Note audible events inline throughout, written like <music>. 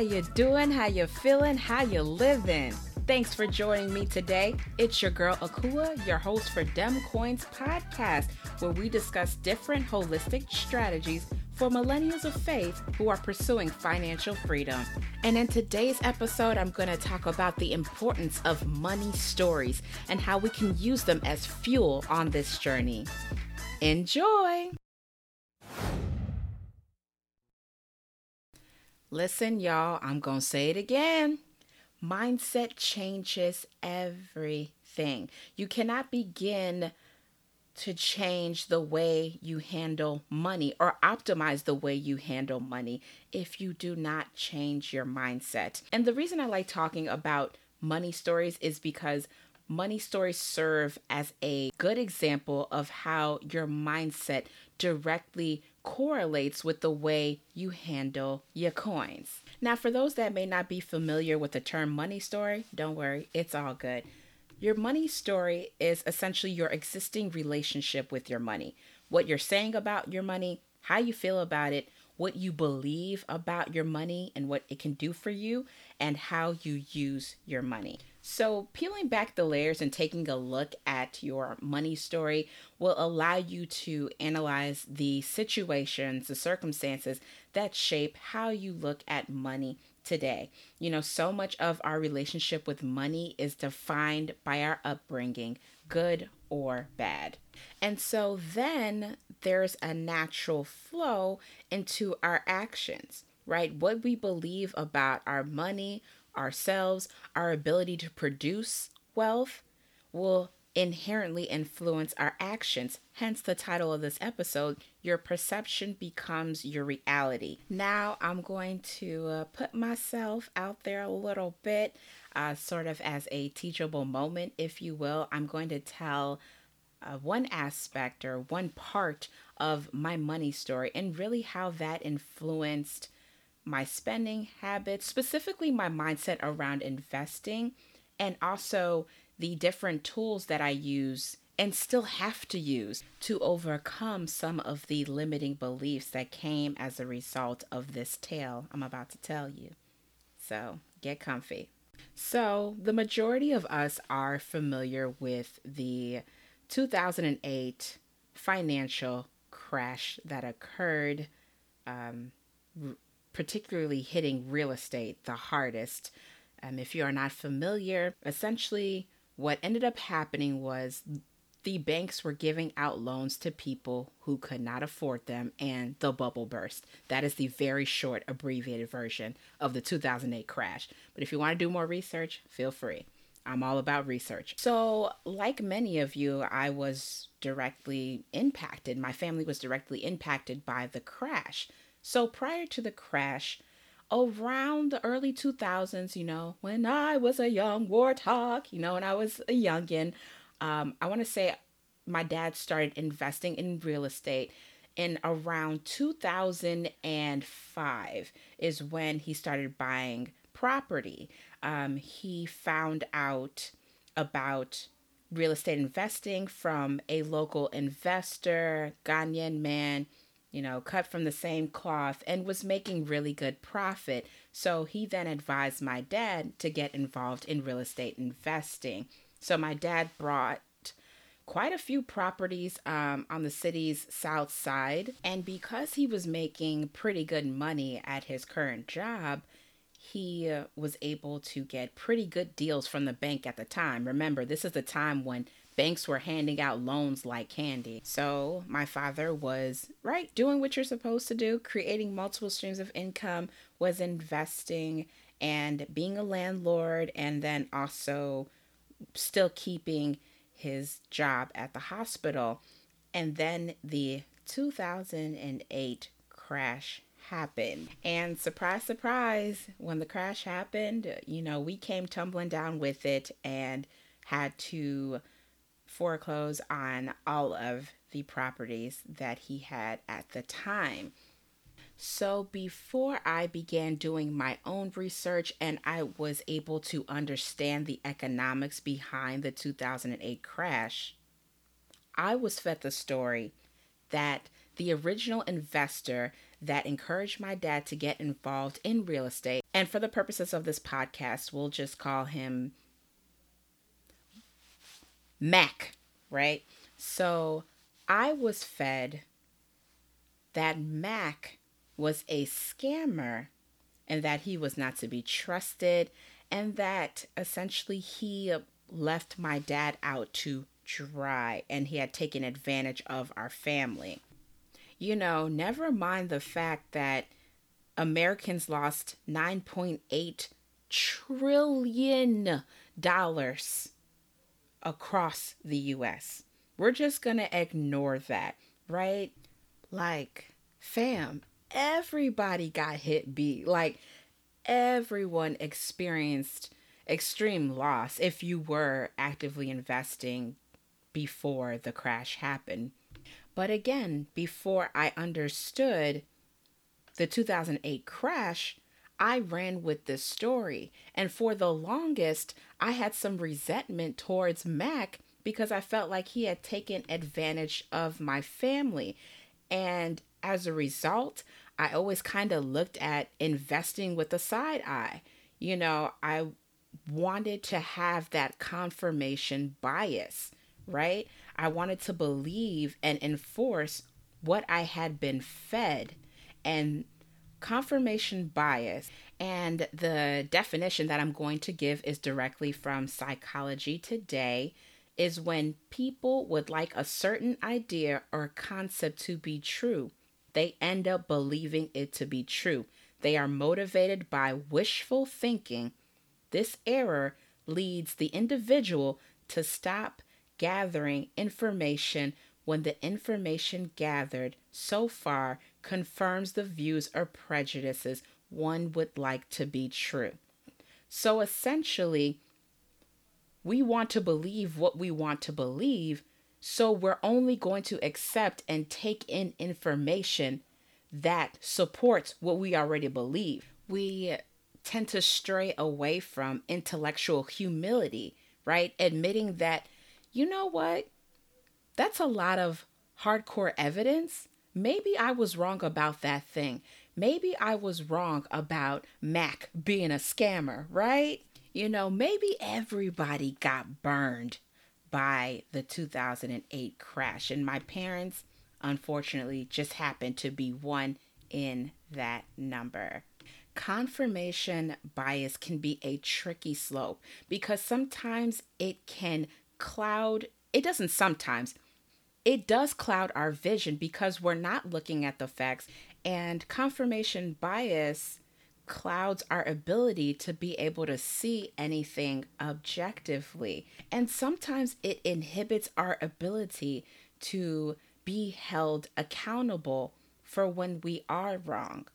You doing? How you feeling? How you living? Thanks for joining me today. It's your girl Akua, your host for Dem Coins podcast, where we discuss different holistic strategies for millennials of faith who are pursuing financial freedom. And in today's episode, I'm going to talk about the importance of money stories and how we can use them as fuel on this journey. Enjoy! Listen, y'all, I'm going to say it again. Mindset changes everything. You cannot begin to change the way you handle money or optimize the way you handle money if you do not change your mindset. And the reason I like talking about money stories is because money stories serve as a good example of how your mindset directly correlates with the way you handle your coins. Now, for those that may not be familiar with the term money story, don't worry, it's all good. Your money story is essentially your existing relationship with your money. What you're saying about your money, how you feel about it, what you believe about your money and what it can do for you, and how you use your money. So, peeling back the layers and taking a look at your money story will allow you to analyze the situations, the circumstances that shape how you look at money today. You know, so much of our relationship with money is defined by our upbringing, good or bad. And so then there's a natural flow into our actions, right? What we believe about our money, ourselves, our ability to produce wealth will inherently influence our actions. Hence the title of this episode Your Perception Becomes Your Reality. Now I'm going to uh, put myself out there a little bit, uh, sort of as a teachable moment, if you will. I'm going to tell uh, one aspect or one part of my money story and really how that influenced my spending habits, specifically my mindset around investing, and also the different tools that I use and still have to use to overcome some of the limiting beliefs that came as a result of this tale I'm about to tell you. So get comfy. So, the majority of us are familiar with the 2008 financial crash that occurred, um, particularly hitting real estate the hardest. Um, if you are not familiar, essentially what ended up happening was the banks were giving out loans to people who could not afford them and the bubble burst. That is the very short abbreviated version of the 2008 crash. But if you want to do more research, feel free. I'm all about research. So, like many of you, I was directly impacted. My family was directly impacted by the crash. So, prior to the crash, around the early 2000s, you know, when I was a young warthog, you know, when I was a youngin', um, I want to say my dad started investing in real estate in around 2005 is when he started buying property. Um, he found out about real estate investing from a local investor, Ghanaian man you know, cut from the same cloth and was making really good profit. So he then advised my dad to get involved in real estate investing. So my dad brought quite a few properties um, on the city's south side. And because he was making pretty good money at his current job, he uh, was able to get pretty good deals from the bank at the time. Remember, this is the time when banks were handing out loans like candy. So my father was, right, doing what you're supposed to do, creating multiple streams of income, was investing and being a landlord, and then also still keeping his job at the hospital. And then the 2008 crash happened. And surprise, surprise, when the crash happened, you know, we came tumbling down with it and had to foreclose on all of the properties that he had at the time. So, before I began doing my own research and I was able to understand the economics behind the 2008 crash, I was fed the story that the original investor that encouraged my dad to get involved in real estate. And for the purposes of this podcast, we'll just call him Mac, right? So I was fed that Mac was a scammer and that he was not to be trusted and that essentially he left my dad out to dry and he had taken advantage of our family. You know, never mind the fact that Americans lost 9.8 trillion dollars across the US. We're just going to ignore that, right? Like, fam, everybody got hit beat. Like, everyone experienced extreme loss if you were actively investing before the crash happened. But again, before I understood the 2008 crash, I ran with this story. And for the longest, I had some resentment towards Mac because I felt like he had taken advantage of my family. And as a result, I always kind of looked at investing with a side eye. You know, I wanted to have that confirmation bias, right? I wanted to believe and enforce what I had been fed. And confirmation bias and the definition that I'm going to give is directly from Psychology Today is when people would like a certain idea or concept to be true, they end up believing it to be true. They are motivated by wishful thinking. This error leads the individual to stop gathering information when the information gathered so far confirms the views or prejudices one would like to be true. So essentially, we want to believe what we want to believe, so we're only going to accept and take in information that supports what we already believe. We tend to stray away from intellectual humility, right? Admitting that, you know what? That's a lot of hardcore evidence. Maybe I was wrong about that thing. Maybe I was wrong about Mac being a scammer, right? You know, maybe everybody got burned by the 2008 crash, and my parents, unfortunately, just happened to be one in that number. Confirmation bias can be a tricky slope because sometimes it can cloud, it doesn't sometimes, it does cloud our vision because we're not looking at the facts. And confirmation bias clouds our ability to be able to see anything objectively. And sometimes it inhibits our ability to be held accountable for when we are wrong.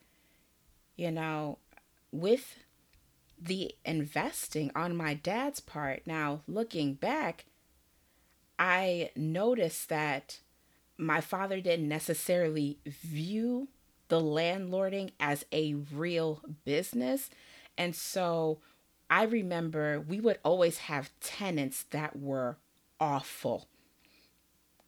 You know, with the investing on my dad's part, now looking back, I noticed that my father didn't necessarily view the landlording as a real business. And so I remember we would always have tenants that were awful,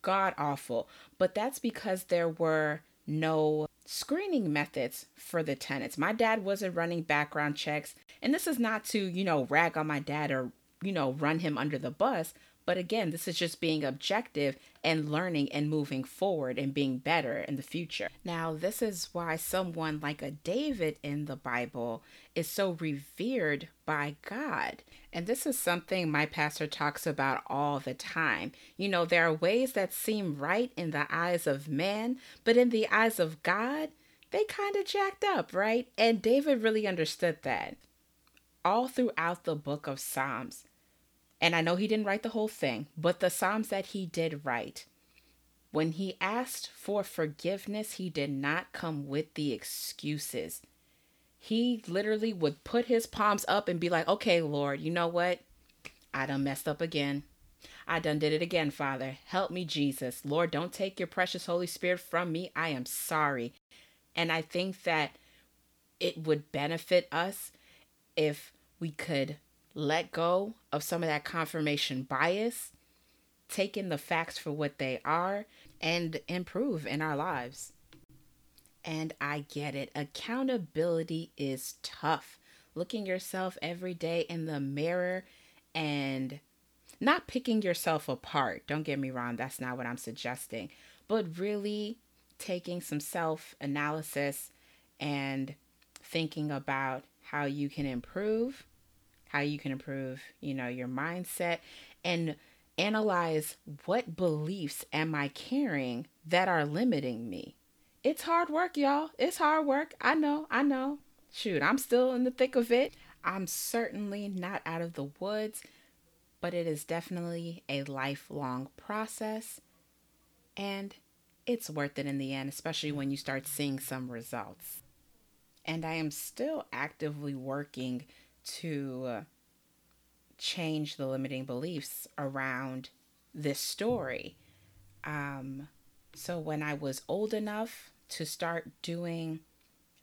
god awful. But that's because there were no screening methods for the tenants. My dad wasn't running background checks. And this is not to, you know, rag on my dad or, you know, run him under the bus. But again, this is just being objective and learning and moving forward and being better in the future. Now, this is why someone like a David in the Bible is so revered by God. And this is something my pastor talks about all the time. You know, there are ways that seem right in the eyes of man, but in the eyes of God, they kind of jacked up, right? And David really understood that. All throughout the book of Psalms, and I know he didn't write the whole thing, but the Psalms that he did write, when he asked for forgiveness, he did not come with the excuses. He literally would put his palms up and be like, okay, Lord, you know what? I done messed up again. I done did it again, Father. Help me, Jesus. Lord, don't take your precious Holy Spirit from me. I am sorry. And I think that it would benefit us if we could let go of some of that confirmation bias, taking the facts for what they are, and improve in our lives. And I get it. Accountability is tough. Looking yourself every day in the mirror and not picking yourself apart. Don't get me wrong, that's not what I'm suggesting. But really taking some self analysis and thinking about how you can improve, how you can improve, you know, your mindset and analyze what beliefs am I carrying that are limiting me. It's hard work, y'all. It's hard work. I know. I know. Shoot, I'm still in the thick of it. I'm certainly not out of the woods, but it is definitely a lifelong process. And it's worth it in the end, especially when you start seeing some results. And I am still actively working to change the limiting beliefs around this story. Um, so when I was old enough to start doing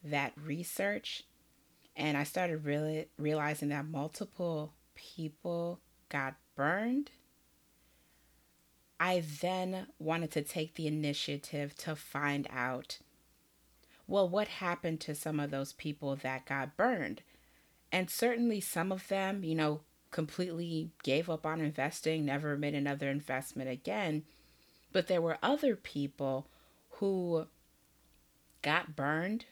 that research, and I started really realizing that multiple people got burned, I then wanted to take the initiative to find out well, what happened to some of those people that got burned? And certainly some of them, you know, completely gave up on investing, never made another investment again. But there were other people who got burned,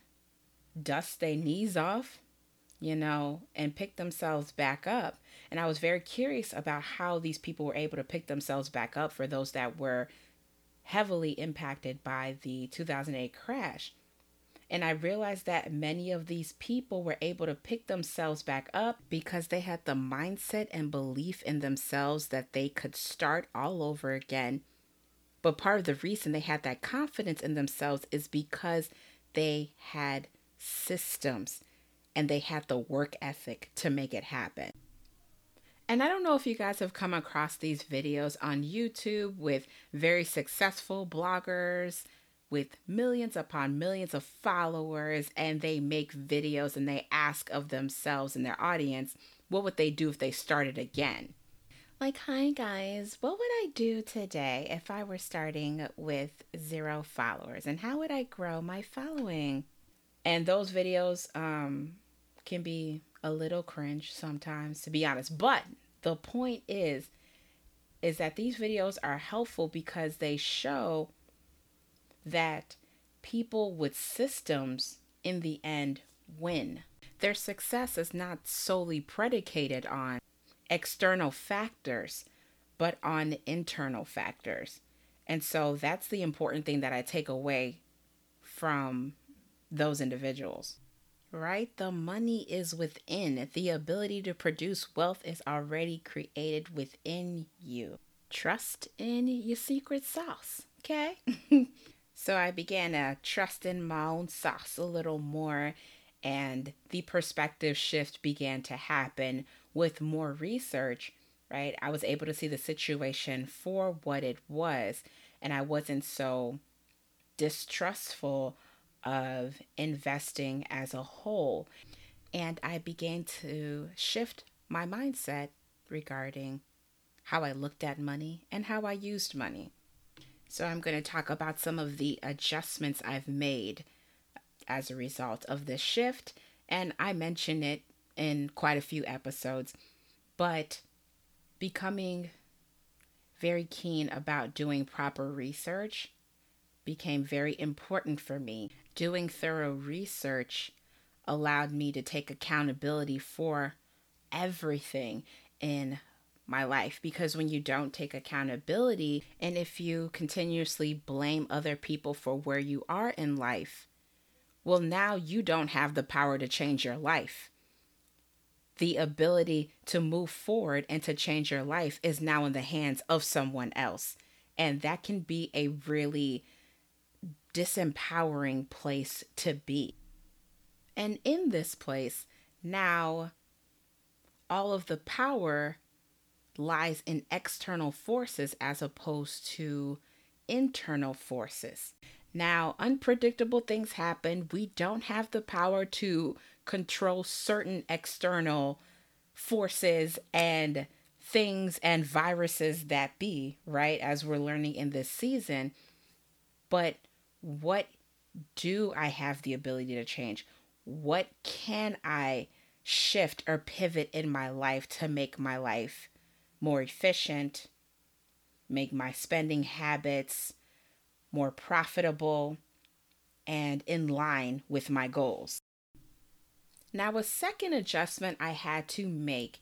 dust their knees off, you know, and picked themselves back up. And I was very curious about how these people were able to pick themselves back up for those that were heavily impacted by the 2008 crash. And I realized that many of these people were able to pick themselves back up because they had the mindset and belief in themselves that they could start all over again but part of the reason they had that confidence in themselves is because they had systems and they had the work ethic to make it happen. And I don't know if you guys have come across these videos on YouTube with very successful bloggers with millions upon millions of followers, and they make videos and they ask of themselves and their audience, what would they do if they started again? Like, hi guys, what would I do today if I were starting with zero followers? And how would I grow my following? And those videos um, can be a little cringe sometimes, to be honest. But the point is, is that these videos are helpful because they show that people with systems in the end win. Their success is not solely predicated on external factors, but on internal factors. And so that's the important thing that I take away from those individuals. Right? The money is within. The ability to produce wealth is already created within you. Trust in your secret sauce. Okay? <laughs> so I began to trust in my own sauce a little more, and the perspective shift began to happen with more research, right, I was able to see the situation for what it was. And I wasn't so distrustful of investing as a whole. And I began to shift my mindset regarding how I looked at money and how I used money. So, I'm going to talk about some of the adjustments I've made as a result of this shift. And I mention it in quite a few episodes, but becoming very keen about doing proper research became very important for me. Doing thorough research allowed me to take accountability for everything in my life because when you don't take accountability and if you continuously blame other people for where you are in life, well, now you don't have the power to change your life the ability to move forward and to change your life is now in the hands of someone else. And that can be a really disempowering place to be. And in this place, now all of the power lies in external forces as opposed to internal forces. Now, unpredictable things happen. We don't have the power to control certain external forces and things and viruses that be, right? As we're learning in this season. but what do I have the ability to change? What can I shift or pivot in my life to make my life more efficient, make my spending habits more profitable, and in line with my goals? Now, a second adjustment I had to make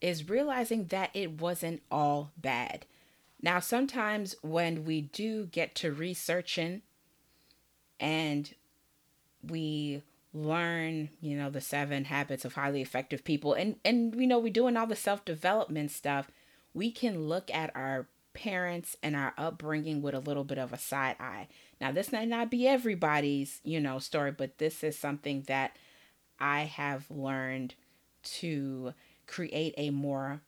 is realizing that it wasn't all bad. Now, sometimes when we do get to researching and we learn, you know, the seven habits of highly effective people, and and you know, we're doing all the self development stuff, we can look at our parents and our upbringing with a little bit of a side eye. Now, this may not be everybody's, you know, story, but this is something that I have learned to create a more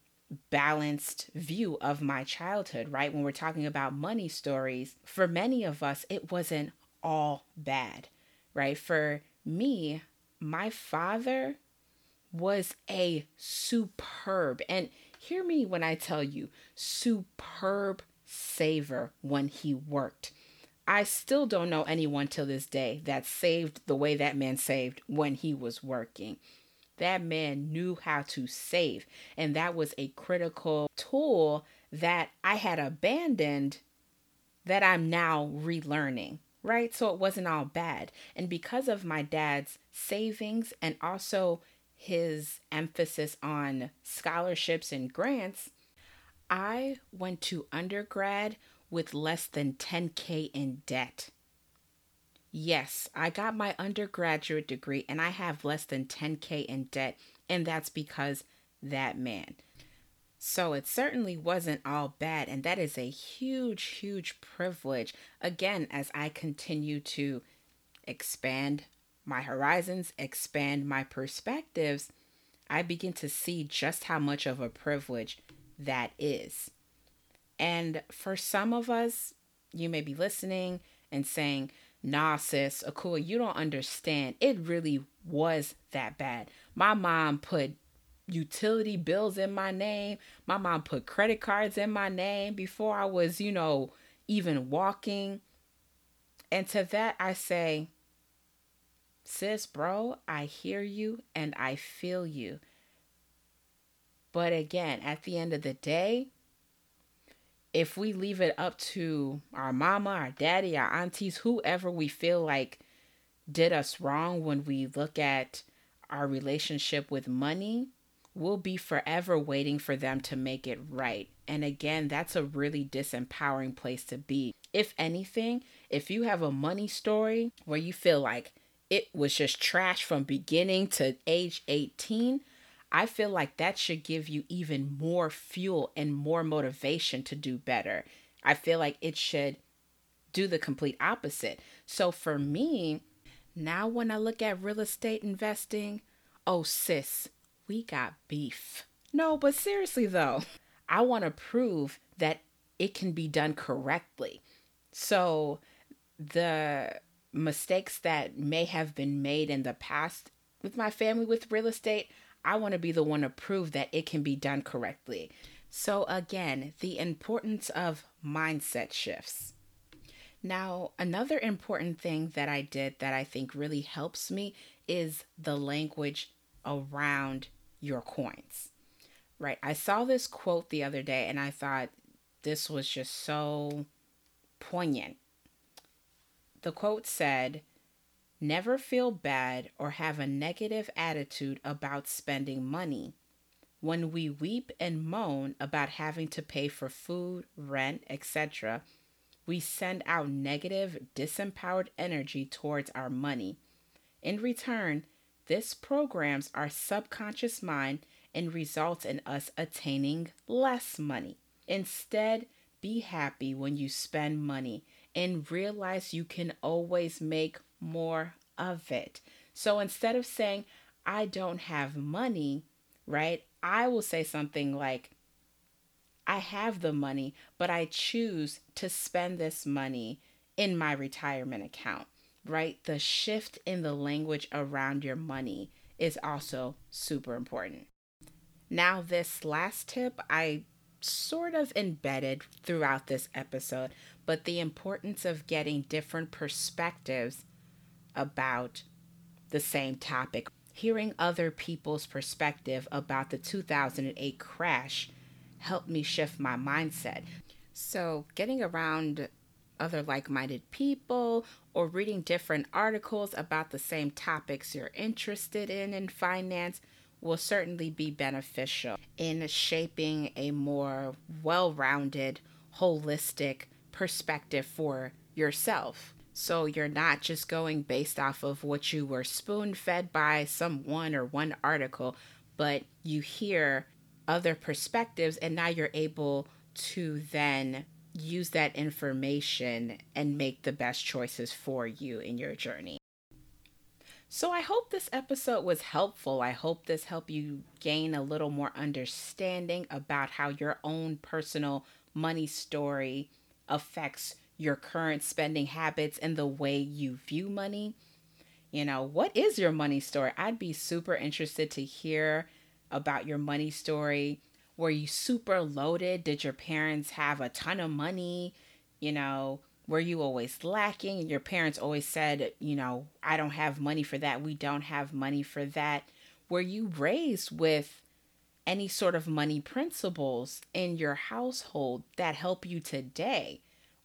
balanced view of my childhood, right? When we're talking about money stories, for many of us, it wasn't all bad, right? For me, my father was a superb, and hear me when I tell you, superb saver when he worked. I still don't know anyone till this day that saved the way that man saved when he was working. That man knew how to save, and that was a critical tool that I had abandoned that I'm now relearning, right? So it wasn't all bad. And because of my dad's savings and also his emphasis on scholarships and grants, I went to undergrad with less than 10K in debt. Yes, I got my undergraduate degree and I have less than 10K in debt, and that's because that man. So it certainly wasn't all bad, and that is a huge, huge privilege. Again, as I continue to expand my horizons, expand my perspectives, I begin to see just how much of a privilege that is. And for some of us, you may be listening and saying, nah, sis, Akua, you don't understand. It really was that bad. My mom put utility bills in my name. My mom put credit cards in my name before I was, you know, even walking. And to that, I say, sis, bro, I hear you and I feel you. But again, at the end of the day, if we leave it up to our mama, our daddy, our aunties, whoever we feel like did us wrong when we look at our relationship with money, we'll be forever waiting for them to make it right. And again, that's a really disempowering place to be. If anything, if you have a money story where you feel like it was just trash from beginning to age 18, I feel like that should give you even more fuel and more motivation to do better. I feel like it should do the complete opposite. So for me, now when I look at real estate investing, oh, sis, we got beef. No, but seriously though, I want to prove that it can be done correctly. So the mistakes that may have been made in the past with my family with real estate, I want to be the one to prove that it can be done correctly. So, again, the importance of mindset shifts. Now, another important thing that I did that I think really helps me is the language around your coins. Right? I saw this quote the other day and I thought this was just so poignant. The quote said, Never feel bad or have a negative attitude about spending money. When we weep and moan about having to pay for food, rent, etc., we send out negative, disempowered energy towards our money. In return, this programs our subconscious mind and results in us attaining less money. Instead, be happy when you spend money and realize you can always make more of it. So instead of saying, I don't have money, right? I will say something like, I have the money, but I choose to spend this money in my retirement account, right? The shift in the language around your money is also super important. Now, this last tip I sort of embedded throughout this episode, but the importance of getting different perspectives about the same topic. Hearing other people's perspective about the 2008 crash helped me shift my mindset. So, getting around other like minded people or reading different articles about the same topics you're interested in in finance will certainly be beneficial in shaping a more well rounded, holistic perspective for yourself. So you're not just going based off of what you were spoon fed by someone or one article, but you hear other perspectives and now you're able to then use that information and make the best choices for you in your journey. So I hope this episode was helpful. I hope this helped you gain a little more understanding about how your own personal money story affects your current spending habits and the way you view money. You know, what is your money story? I'd be super interested to hear about your money story. Were you super loaded? Did your parents have a ton of money? You know, were you always lacking? And your parents always said, you know, I don't have money for that. We don't have money for that. Were you raised with any sort of money principles in your household that help you today?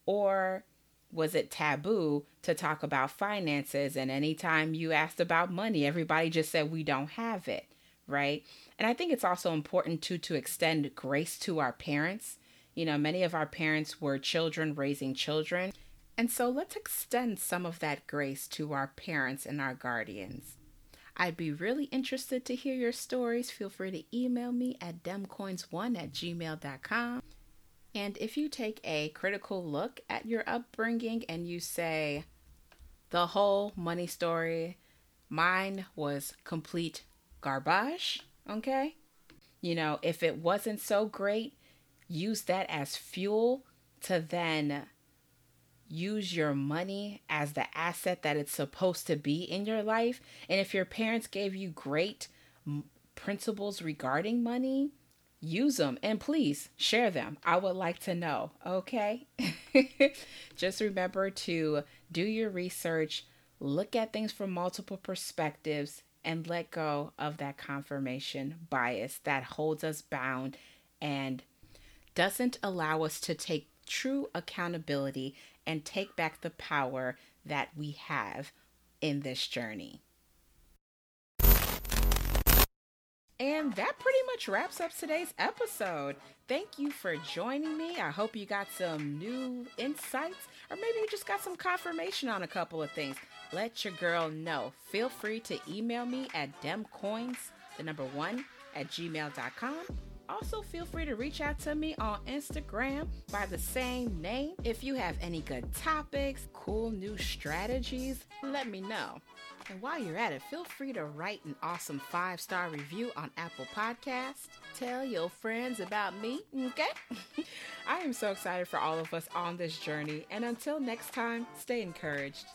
Or was it taboo to talk about finances? And anytime you asked about money, everybody just said, we don't have it, right? And I think it's also important too to extend grace to our parents. You know, many of our parents were children raising children. And so let's extend some of that grace to our parents and our guardians. I'd be really interested to hear your stories. Feel free to email me at demcoins1 at gmail.com. And if you take a critical look at your upbringing and you say, the whole money story, mine was complete garbage, okay? You know, if it wasn't so great, use that as fuel to then use your money as the asset that it's supposed to be in your life. And if your parents gave you great principles regarding money, use them and please share them. I would like to know, okay? <laughs> Just remember to do your research, look at things from multiple perspectives, and let go of that confirmation bias that holds us bound and doesn't allow us to take true accountability and take back the power that we have in this journey. And that pretty much wraps up today's episode. Thank you for joining me. I hope you got some new insights, or maybe you just got some confirmation on a couple of things. Let your girl know. Feel free to email me at demcoins, the number one, at gmail.com. Also, feel free to reach out to me on Instagram by the same name. If you have any good topics, cool new strategies, let me know. And while you're at it, feel free to write an awesome five star review on Apple Podcasts. Tell your friends about me, okay? <laughs> I am so excited for all of us on this journey. And until next time, stay encouraged.